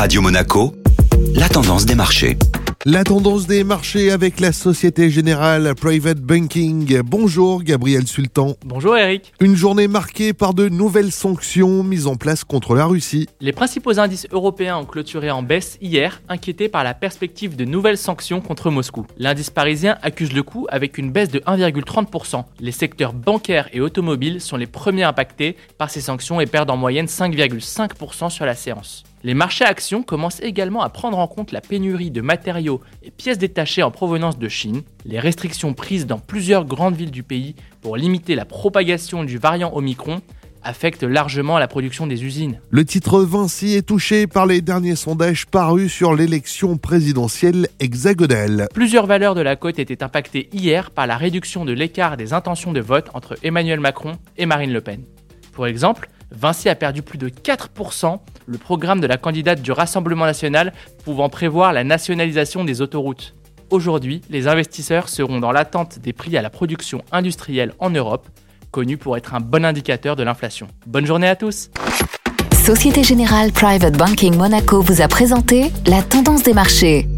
Radio Monaco, la tendance des marchés. La tendance des marchés avec la Société Générale Private Banking. Bonjour Gabriel Sultan. Bonjour Eric. Une journée marquée par de nouvelles sanctions mises en place contre la Russie. Les principaux indices européens ont clôturé en baisse hier, inquiétés par la perspective de nouvelles sanctions contre Moscou. L'indice parisien accuse le coup avec une baisse de 1,30%. Les secteurs bancaires et automobiles sont les premiers impactés par ces sanctions et perdent en moyenne 5,5% sur la séance. Les marchés actions commencent également à prendre en compte la pénurie de matériaux et pièces détachées en provenance de Chine, les restrictions prises dans plusieurs grandes villes du pays pour limiter la propagation du variant Omicron affectent largement la production des usines. Le titre Vinci est touché par les derniers sondages parus sur l'élection présidentielle hexagonale. Plusieurs valeurs de la cote étaient impactées hier par la réduction de l'écart des intentions de vote entre Emmanuel Macron et Marine Le Pen. Pour exemple, Vinci a perdu plus de 4%, le programme de la candidate du Rassemblement national pouvant prévoir la nationalisation des autoroutes. Aujourd'hui, les investisseurs seront dans l'attente des prix à la production industrielle en Europe, connu pour être un bon indicateur de l'inflation. Bonne journée à tous Société Générale Private Banking Monaco vous a présenté la tendance des marchés.